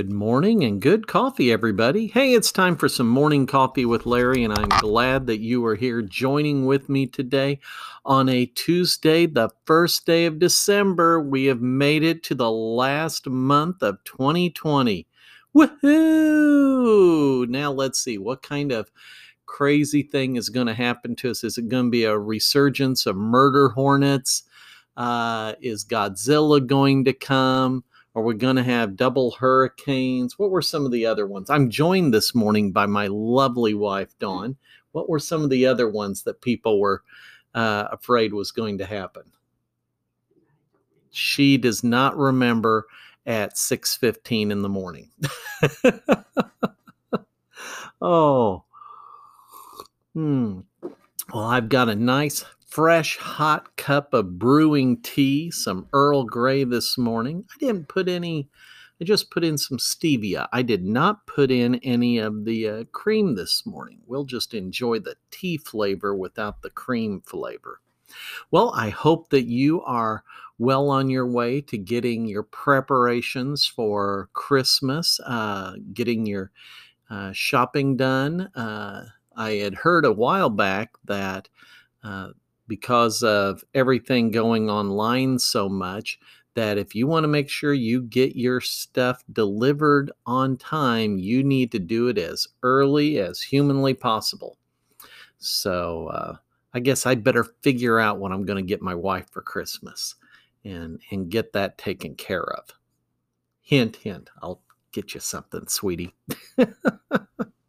Good morning and good coffee, everybody. Hey, it's time for some morning coffee with Larry, and I'm glad that you are here joining with me today on a Tuesday, the first day of December. We have made it to the last month of 2020. Woohoo! Now let's see what kind of crazy thing is going to happen to us. Is it going to be a resurgence of murder hornets? Uh, is Godzilla going to come? Are we going to have double hurricanes? What were some of the other ones? I'm joined this morning by my lovely wife, Dawn. What were some of the other ones that people were uh, afraid was going to happen? She does not remember at 6:15 in the morning. oh. Hmm. Well, I've got a nice fresh hot cup of brewing tea, some Earl Grey this morning. I didn't put any, I just put in some stevia. I did not put in any of the uh, cream this morning. We'll just enjoy the tea flavor without the cream flavor. Well, I hope that you are well on your way to getting your preparations for Christmas, uh, getting your uh, shopping done. Uh, I had heard a while back that uh, because of everything going online so much that if you want to make sure you get your stuff delivered on time, you need to do it as early as humanly possible. So uh, I guess I better figure out what I'm going to get my wife for Christmas and and get that taken care of. Hint, hint. I'll get you something, sweetie.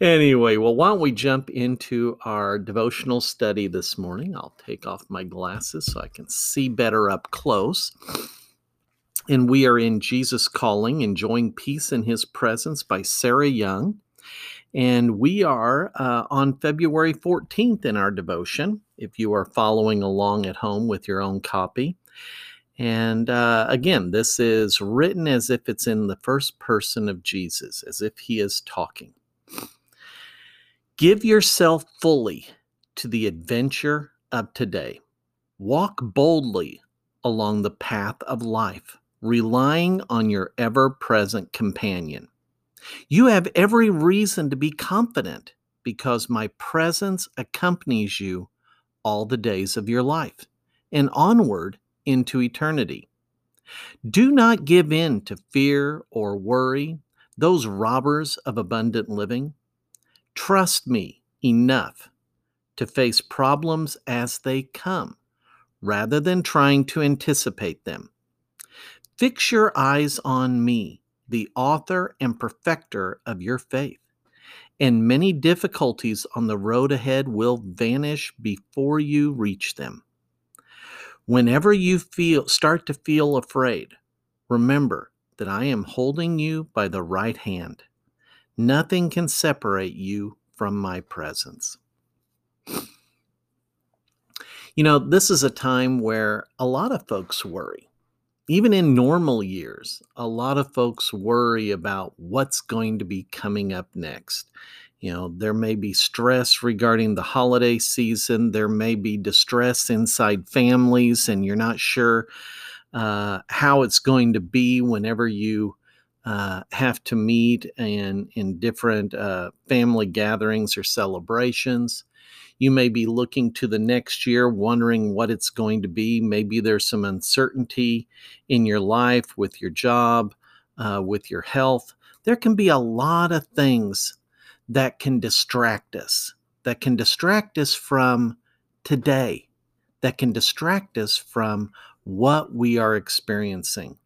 anyway, well, why don't we jump into our devotional study this morning? I'll take off my glasses so I can see better up close. And we are in Jesus Calling, Enjoying Peace in His Presence by Sarah Young. And we are uh, on February 14th in our devotion, if you are following along at home with your own copy. And uh, again, this is written as if it's in the first person of Jesus, as if he is talking. Give yourself fully to the adventure of today. Walk boldly along the path of life, relying on your ever present companion. You have every reason to be confident because my presence accompanies you all the days of your life and onward into eternity. Do not give in to fear or worry, those robbers of abundant living. Trust me enough to face problems as they come rather than trying to anticipate them. Fix your eyes on me, the author and perfecter of your faith, and many difficulties on the road ahead will vanish before you reach them. Whenever you feel start to feel afraid, remember that I am holding you by the right hand. Nothing can separate you from my presence. You know, this is a time where a lot of folks worry. Even in normal years, a lot of folks worry about what's going to be coming up next. You know, there may be stress regarding the holiday season, there may be distress inside families, and you're not sure uh, how it's going to be whenever you uh, have to meet in, in different uh, family gatherings or celebrations. You may be looking to the next year, wondering what it's going to be. Maybe there's some uncertainty in your life with your job, uh, with your health. There can be a lot of things that can distract us, that can distract us from today, that can distract us from what we are experiencing.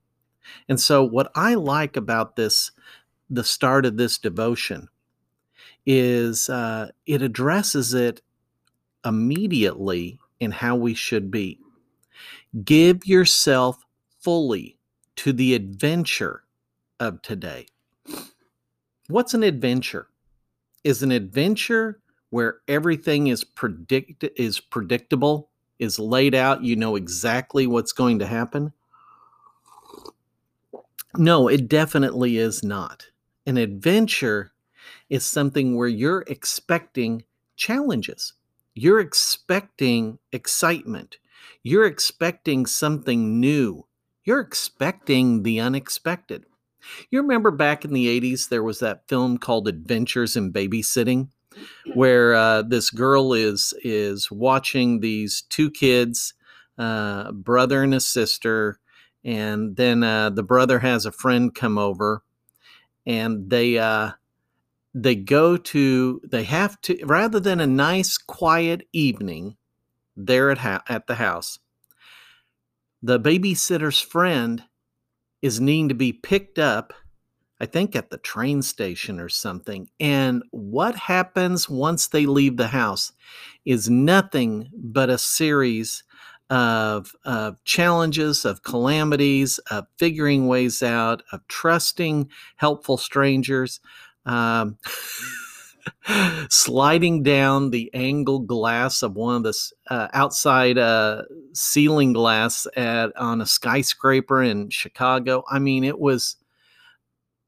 And so, what I like about this, the start of this devotion, is uh, it addresses it immediately in how we should be. Give yourself fully to the adventure of today. What's an adventure? Is an adventure where everything is predict is predictable, is laid out, you know exactly what's going to happen? No, it definitely is not. An adventure is something where you're expecting challenges. You're expecting excitement. You're expecting something new. You're expecting the unexpected. You remember back in the 80s, there was that film called Adventures in Babysitting, where uh, this girl is is watching these two kids, uh, brother and a sister, and then uh, the brother has a friend come over, and they uh, they go to they have to rather than a nice quiet evening there at ha- at the house. The babysitter's friend is needing to be picked up, I think at the train station or something. And what happens once they leave the house is nothing but a series of, of challenges, of calamities, of figuring ways out, of trusting helpful strangers. Um, sliding down the angled glass of one of the uh, outside uh, ceiling glass at on a skyscraper in Chicago. I mean, it was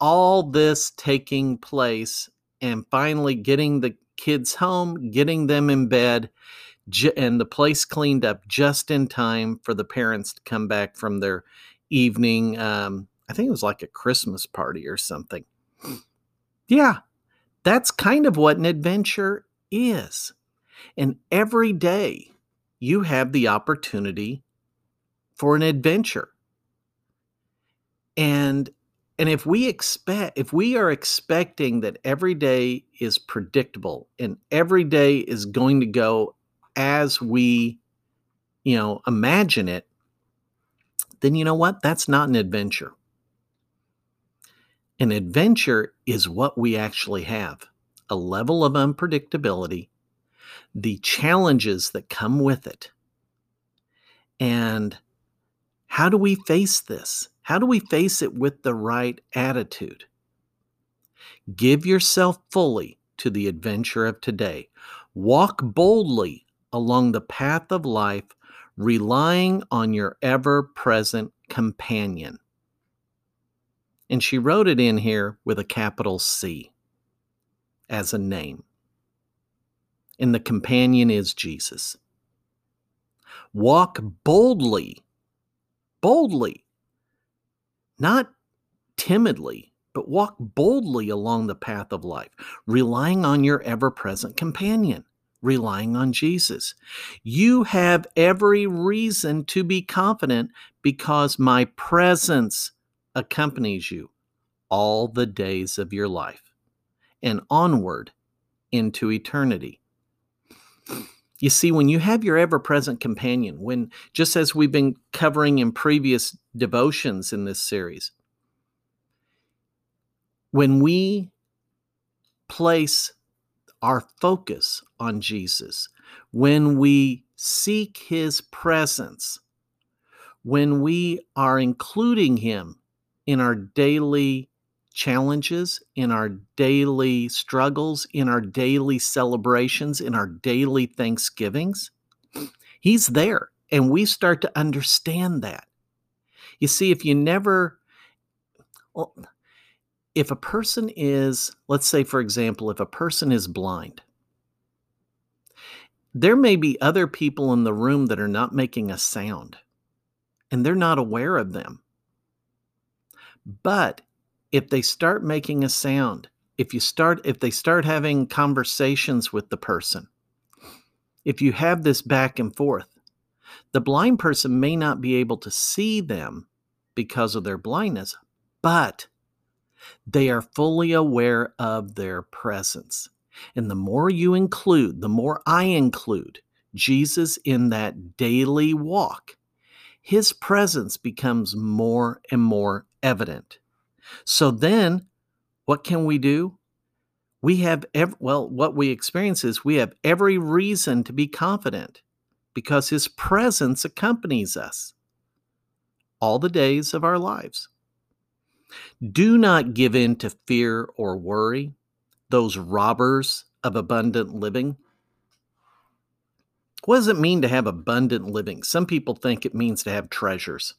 all this taking place, and finally getting the kids home, getting them in bed, and the place cleaned up just in time for the parents to come back from their evening. Um, I think it was like a Christmas party or something. Yeah, that's kind of what an adventure is. And every day you have the opportunity for an adventure. And and if we expect if we are expecting that every day is predictable and every day is going to go as we you know imagine it then you know what that's not an adventure an adventure is what we actually have a level of unpredictability, the challenges that come with it. And how do we face this? How do we face it with the right attitude? Give yourself fully to the adventure of today. Walk boldly along the path of life, relying on your ever present companion. And she wrote it in here with a capital C as a name. And the companion is Jesus. Walk boldly, boldly, not timidly, but walk boldly along the path of life, relying on your ever present companion, relying on Jesus. You have every reason to be confident because my presence accompanies you all the days of your life and onward into eternity. You see, when you have your ever present companion, when just as we've been covering in previous devotions in this series, when we place our focus on Jesus, when we seek his presence, when we are including him in our daily challenges, in our daily struggles, in our daily celebrations, in our daily thanksgivings. He's there, and we start to understand that. You see, if you never, well, if a person is, let's say, for example, if a person is blind, there may be other people in the room that are not making a sound and they're not aware of them. But if they start making a sound, if you start if they start having conversations with the person, if you have this back and forth, the blind person may not be able to see them because of their blindness, but they are fully aware of their presence. And the more you include, the more I include Jesus in that daily walk, his presence becomes more and more evident. So then what can we do? We have, ev- well, what we experience is we have every reason to be confident because his presence accompanies us all the days of our lives. Do not give in to fear or worry, those robbers of abundant living. What does it mean to have abundant living? Some people think it means to have treasures.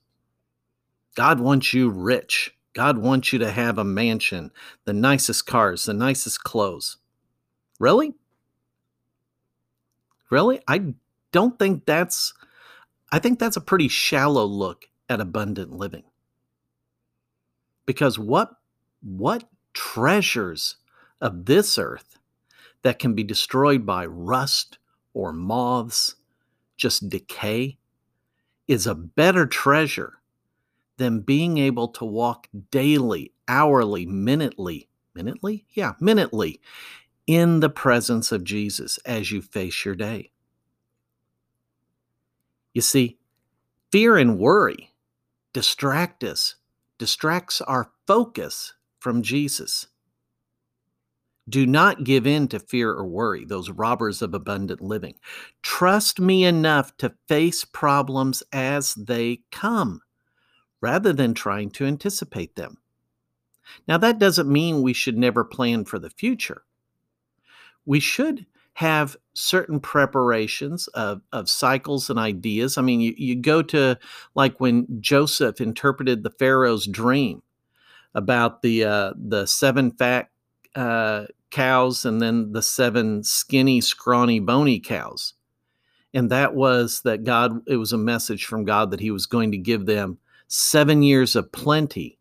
God wants you rich. God wants you to have a mansion, the nicest cars, the nicest clothes. Really? Really? I don't think that's I think that's a pretty shallow look at abundant living. Because what what treasures of this earth that can be destroyed by rust or moths, just decay, is a better treasure than being able to walk daily, hourly, minutely, minutely? Yeah, minutely in the presence of Jesus as you face your day. You see, fear and worry distract us, distracts our focus from Jesus. Do not give in to fear or worry, those robbers of abundant living. Trust me enough to face problems as they come rather than trying to anticipate them. Now, that doesn't mean we should never plan for the future. We should have certain preparations of, of cycles and ideas. I mean, you, you go to like when Joseph interpreted the Pharaoh's dream about the uh, the seven fat uh, cows and then the seven skinny, scrawny, bony cows. And that was that God, it was a message from God that He was going to give them seven years of plenty.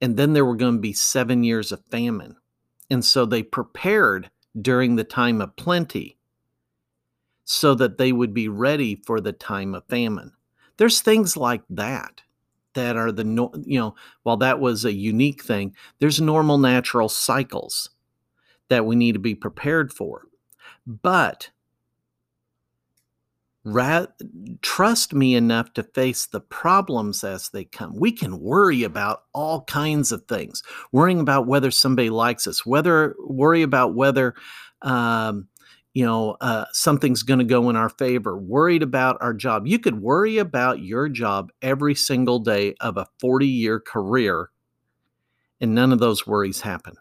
And then there were going to be seven years of famine. And so they prepared during the time of plenty so that they would be ready for the time of famine. There's things like that that are the you know while that was a unique thing there's normal natural cycles that we need to be prepared for but Ra- trust me enough to face the problems as they come. We can worry about all kinds of things, worrying about whether somebody likes us, whether worry about whether um, you know uh, something's going to go in our favor, worried about our job. You could worry about your job every single day of a 40 year career, and none of those worries happen.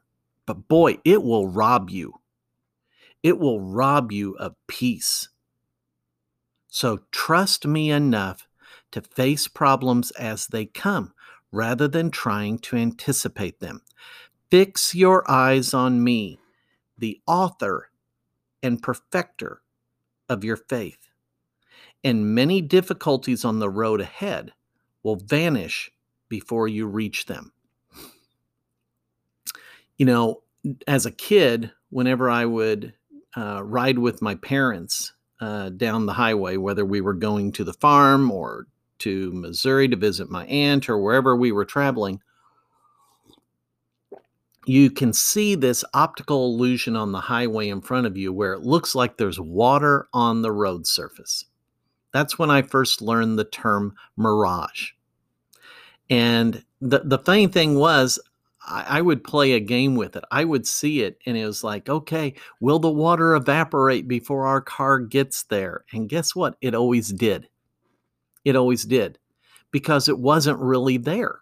But boy, it will rob you. It will rob you of peace so trust me enough to face problems as they come rather than trying to anticipate them. Fix your eyes on me, the author and perfecter of your faith. And many difficulties on the road ahead will vanish before you reach them. You know, as a kid, whenever I would uh, ride with my parents uh, down the highway, whether we were going to the farm or to Missouri to visit my aunt or wherever we were traveling, you can see this optical illusion on the highway in front of you where it looks like there's water on the road surface. That's when I first learned the term mirage. And the, the funny thing was, I, I would play a game with it. I would see it and it was like, okay, will the water evaporate before our car gets there? And guess what? It always did. It always did because it wasn't really there.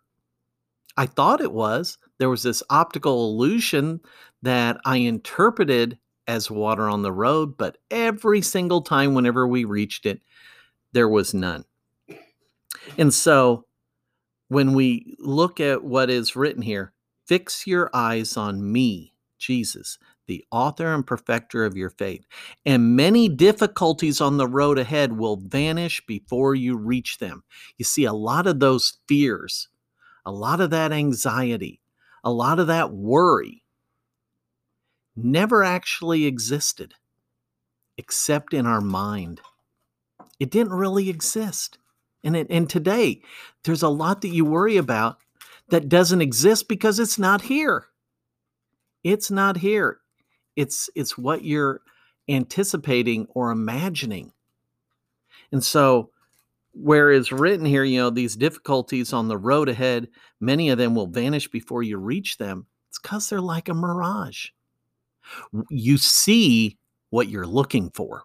I thought it was. There was this optical illusion that I interpreted as water on the road, but every single time, whenever we reached it, there was none. And so when we look at what is written here, Fix your eyes on me, Jesus, the author and perfecter of your faith. And many mm. difficulties on the road ahead will vanish before you reach them. You see, a lot of those fears, a lot of that anxiety, a lot of that worry never actually existed except in our mind. It didn't really exist. And, it, and today, there's a lot that you worry about that doesn't exist because it's not here. It's not here. It's it's what you're anticipating or imagining. And so where is written here, you know, these difficulties on the road ahead, many of them will vanish before you reach them. It's because they're like a mirage. You see what you're looking for.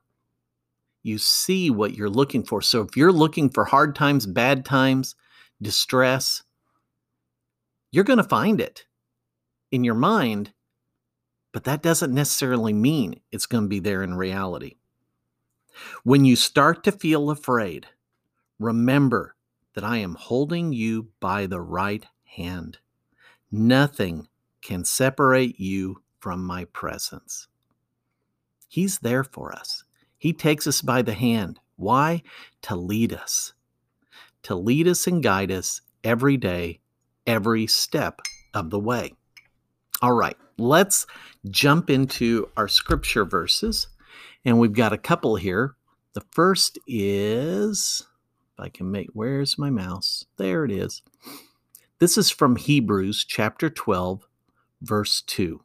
You see what you're looking for. So if you're looking for hard times, bad times, distress, you're going to find it in your mind, but that doesn't necessarily mean it's going to be there in reality. When you start to feel afraid, remember that I am holding you by the right hand. Nothing can separate you from my presence. He's there for us. He takes us by the hand. Why? To lead us, to lead us and guide us every day every step of the way. All right, let's jump into our scripture verses. And we've got a couple here. The first is, if I can make, where's my mouse? There it is. This is from Hebrews chapter 12, verse 2.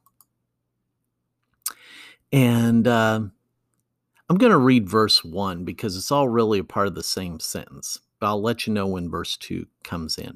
And uh, I'm going to read verse 1 because it's all really a part of the same sentence, but I'll let you know when verse 2 comes in.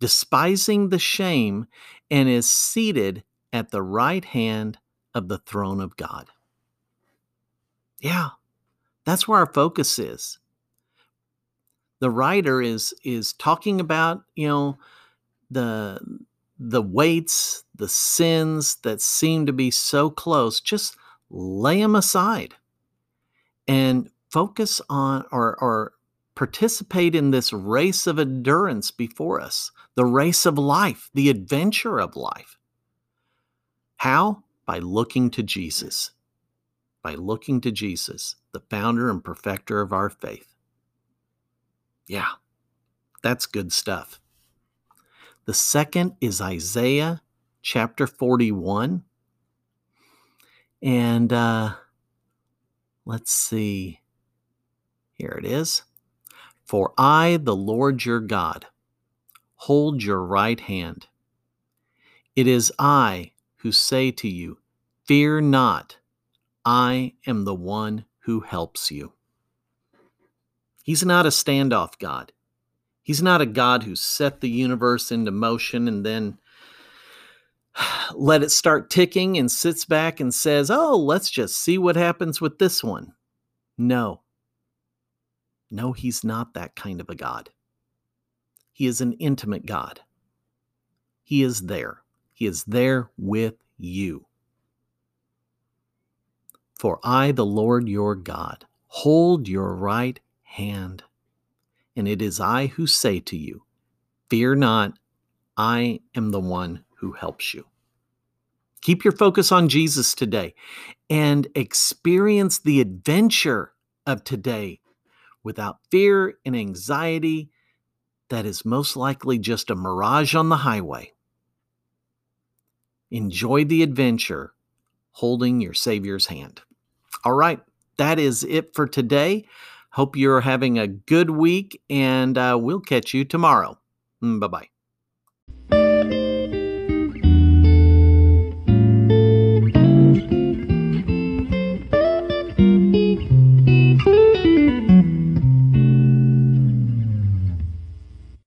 despising the shame, and is seated at the right hand of the throne of God. Yeah, that's where our focus is. The writer is is talking about, you know, the the weights, the sins that seem to be so close, just lay them aside and focus on or or participate in this race of endurance before us, the race of life, the adventure of life. How? By looking to Jesus. By looking to Jesus, the founder and perfecter of our faith. Yeah, that's good stuff. The second is Isaiah chapter 41. And uh, let's see. Here it is. For I, the Lord your God, hold your right hand. It is I who say to you, Fear not, I am the one who helps you. He's not a standoff God. He's not a God who set the universe into motion and then let it start ticking and sits back and says, Oh, let's just see what happens with this one. No, no, he's not that kind of a God. He is an intimate God. He is there. He is there with you. For I, the Lord your God, hold your right hand, and it is I who say to you, Fear not, I am the one who helps you. Keep your focus on Jesus today and experience the adventure of today without fear and anxiety that is most likely just a mirage on the highway. Enjoy the adventure holding your Savior's hand. All right, that is it for today. Hope you're having a good week, and uh, we'll catch you tomorrow. Mm, bye bye.